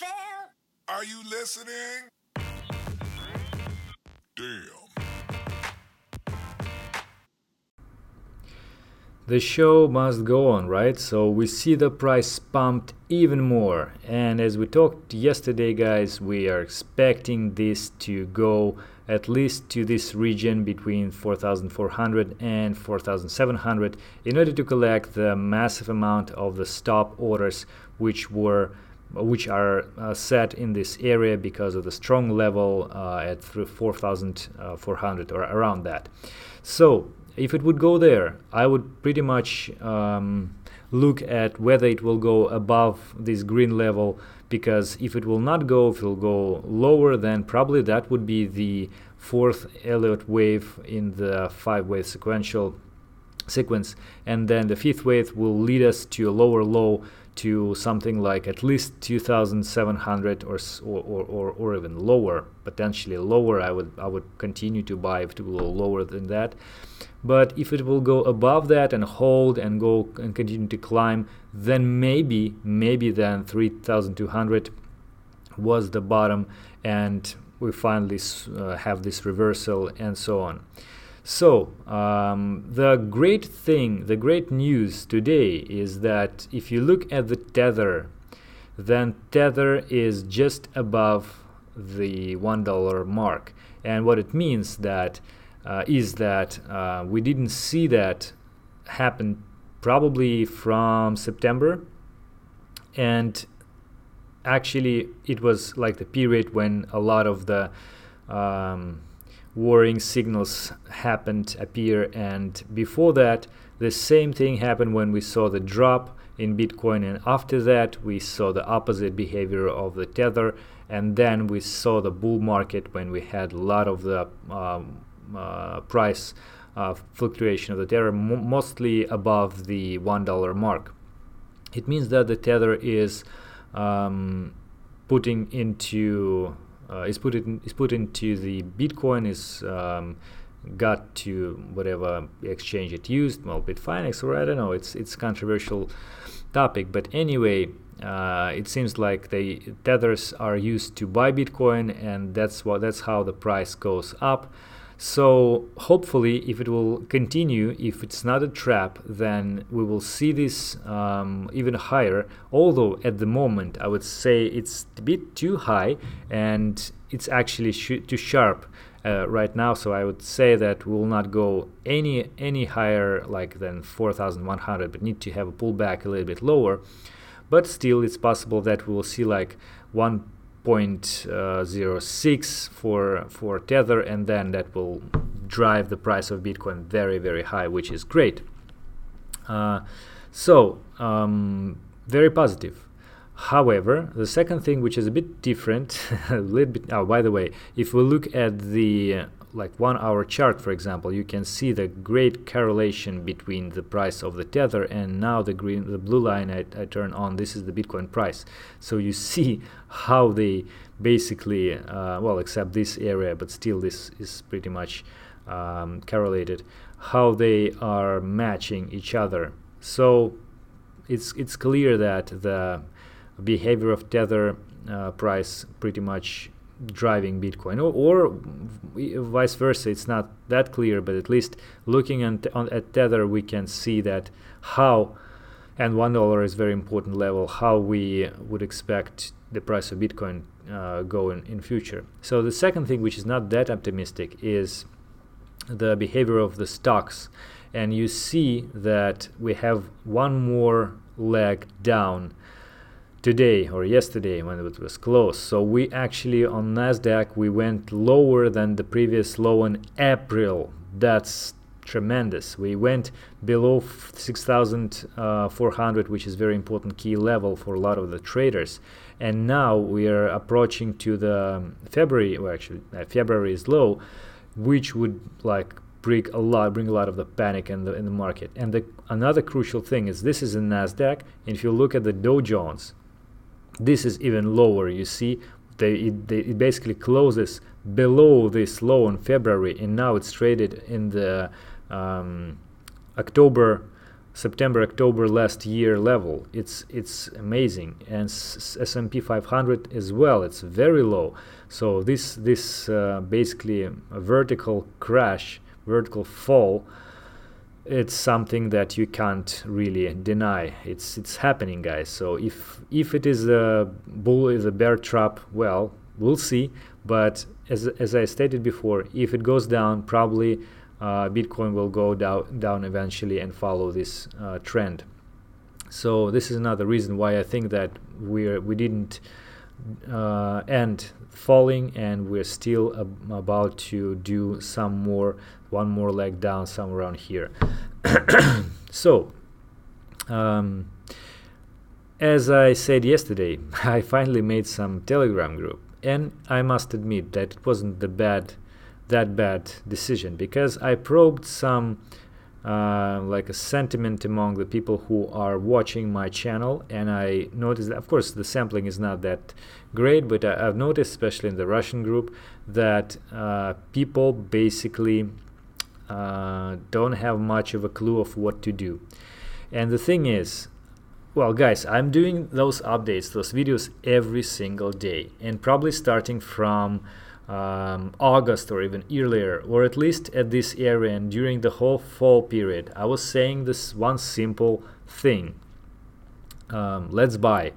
Phil. Are you listening? Damn. The show must go on, right? So we see the price pumped even more. And as we talked yesterday, guys, we are expecting this to go at least to this region between 4400 and 4700 in order to collect the massive amount of the stop orders which were which are uh, set in this area because of the strong level uh, at 4400 or around that. So if it would go there, I would pretty much um, look at whether it will go above this green level because if it will not go, if it will go lower, then probably that would be the fourth Elliott wave in the five wave sequential sequence, and then the fifth wave will lead us to a lower low to something like at least 2700 or, or, or, or even lower potentially lower. I would i would continue to buy if it will go lower than that. But if it will go above that and hold and go and continue to climb then maybe maybe then 3200 was the bottom and we finally uh, have this reversal and so on so, um, the great thing, the great news today is that if you look at the tether, then tether is just above the $1 mark. And what it means that uh, is that uh, we didn't see that happen probably from September. And actually, it was like the period when a lot of the um, worrying signals happened appear and before that the same thing happened when we saw the drop in bitcoin and after that we saw the opposite behavior of the tether and then we saw the bull market when we had a lot of the um, uh, price uh, fluctuation of the tether m- mostly above the one dollar mark. It means that the tether is um, putting into uh, is put in, is put into the Bitcoin is um, got to whatever exchange it used, well, Bitfinex or I don't know. It's it's controversial topic, but anyway, uh, it seems like the tethers are used to buy Bitcoin, and that's what that's how the price goes up. So hopefully, if it will continue, if it's not a trap, then we will see this um, even higher. Although at the moment, I would say it's a bit too high, and it's actually sh- too sharp uh, right now. So I would say that we will not go any any higher like than 4,100, but need to have a pullback a little bit lower. But still, it's possible that we will see like one 0.06 for for tether and then that will drive the price of bitcoin very very high which is great. Uh, so um, very positive. However the second thing which is a bit different a little bit oh by the way if we look at the like one hour chart for example you can see the great correlation between the price of the tether and now the green the blue line I, I turn on this is the bitcoin price. So you see how they basically uh, well except this area but still this is pretty much um, correlated how they are matching each other. So it's it's clear that the behavior of tether uh, price pretty much driving Bitcoin, or, or, vice versa. It's not that clear, but at least looking at, on, at Tether, we can see that how, and one dollar is very important level, how we would expect the price of Bitcoin uh, go in, in future. So the second thing, which is not that optimistic, is the behavior of the stocks, and you see that we have one more leg down today or yesterday when it was closed. So we actually on Nasdaq we went lower than the previous low in April. That's tremendous. We went below 6,400, which is very important key level for a lot of the traders. And now we are approaching to the February, well actually uh, February is low, which would like bring a lot, bring a lot of the panic in the in the market. And the another crucial thing is this is in Nasdaq. And if you look at the Dow Jones, this is even lower you see they, it, they, it basically closes below this low in February and now it's traded in the um, October September October last year level. It's it's amazing, and S&P 500 as well. It's very low. So this this uh, basically a vertical crash, vertical fall. It's something that you can't really deny. It's it's happening, guys. So if if it is a bull is a bear trap, well, we'll see. But as as I stated before, if it goes down, probably uh, Bitcoin will go down, down eventually and follow this uh, trend. So this is another reason why I think that we we didn't uh, end falling and we're still ab- about to do some more one more leg down somewhere around here. so um, as I said yesterday, I finally made some Telegram group, and I must admit that it wasn't the bad that bad decision because I probed some uh, like a sentiment among the people who are watching my channel. And I noticed that of course the sampling is not that great but I, have noticed especially in the Russian group that uh, people basically uh, don't have much of a clue of what to do. And the thing is well guys I'm doing those updates those videos every single day and probably starting from um, August or even earlier, or at least at this area and during the whole fall period, I was saying this one simple thing. Um, let's buy.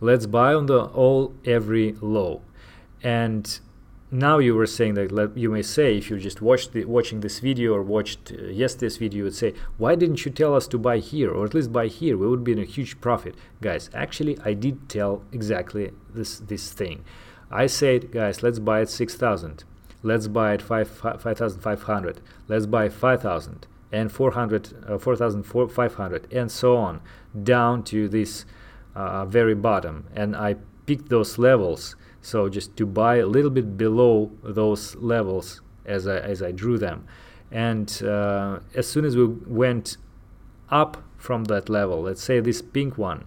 Let's buy on the all every low. And now you were saying that let, you may say if you just watched the, watching this video or watched uh, yesterday's video you would say why didn't you tell us to buy here or at least buy here we would be in a huge profit guys actually i did tell exactly this this thing I said, guys, let's buy at 6,000. Let's buy at 5,500. Let's buy 5,000 and 400, uh, 4,500 and so on down to this uh, very bottom. And I picked those levels. So just to buy a little bit below those levels as I, as I drew them. And uh, as soon as we went up from that level, let's say this pink one,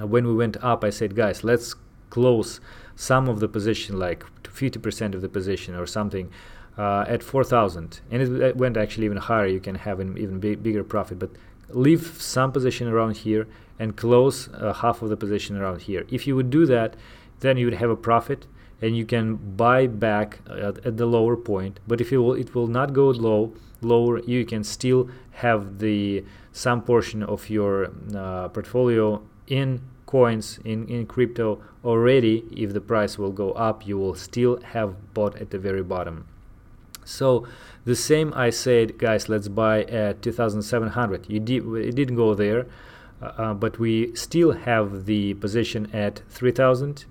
uh, when we went up, I said, guys, let's close some of the position, like 50% of the position or something, uh, at 4,000, and it went actually even higher. You can have an even big, bigger profit, but leave some position around here and close uh, half of the position around here. If you would do that, then you would have a profit and you can buy back at, at the lower point. But if it will, it will not go low, lower, you can still have the some portion of your uh, portfolio in coins in, in crypto already if the price will go up you will still have bought at the very bottom. So the same I said guys let's buy at 2700 you did it didn't go there uh, uh but we still have the position at 3000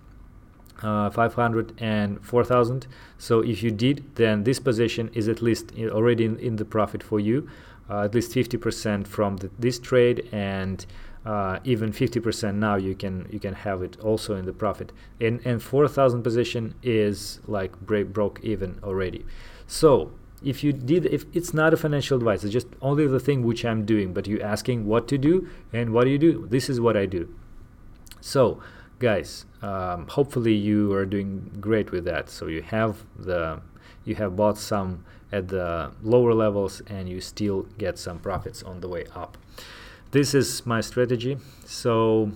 uh, 500 and 4000 so if you did then this position is at least already in, in the profit for you uh, at least 50% from the, this trade and uh, even 50% now you can you can have it also in the profit. And and 4000 position is like break broke even already. So if you did if it's not a financial advice it's just only the thing which i'm doing but you asking what to do and what do you do this is what i do. So guys um, hopefully you are doing great with that. So you have the you have bought some at the lower levels and you still get some profits on the way up this is my strategy. So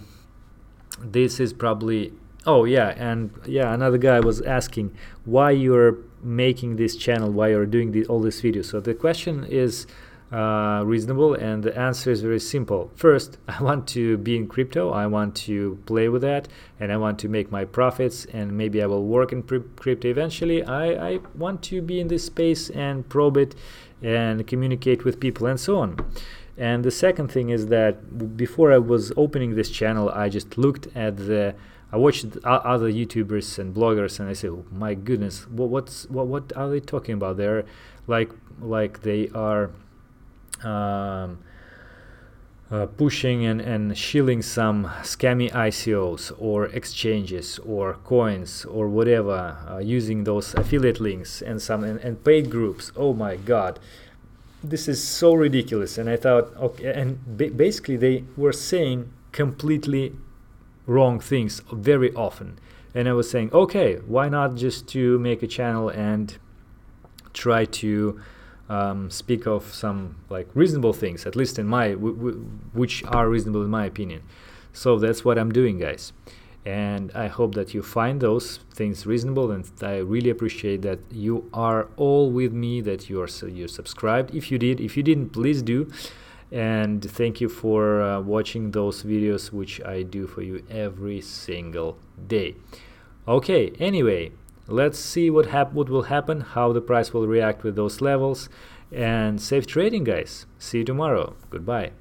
this is probably oh yeah and yeah another guy was asking why you're making this channel why you're doing the, all these videos. So the question is uh, reasonable and the answer is very simple. First i want to be in crypto. I want to play with that and i want to make my profits and maybe i will work in crypto. Eventually I, I want to be in this space and probe it and communicate with people and so on and the second thing is that before I was opening this channel, I just looked at the I watched other YouTubers and bloggers, and I said, oh, "My goodness, what, what's what what are they talking about? They're like like they are." Um, uh, pushing and, and shilling some scammy ICOs or exchanges or coins or whatever uh, using those affiliate links and some and, and paid groups. Oh my god this is so ridiculous and i thought okay and ba- basically they were saying completely wrong things very often and i was saying okay why not just to make a channel and try to um, speak of some like reasonable things, at least in my, w- w- which are reasonable in my opinion. So that's what I'm doing, guys. And I hope that you find those things reasonable, and I really appreciate that you are all with me, that you are so you subscribed. If you did, if you didn't, please do. And thank you for uh, watching those videos, which I do for you every single day. Okay, anyway, let's see what hap- what will happen, how the price will react with those levels, and safe trading, guys. See you tomorrow. Goodbye.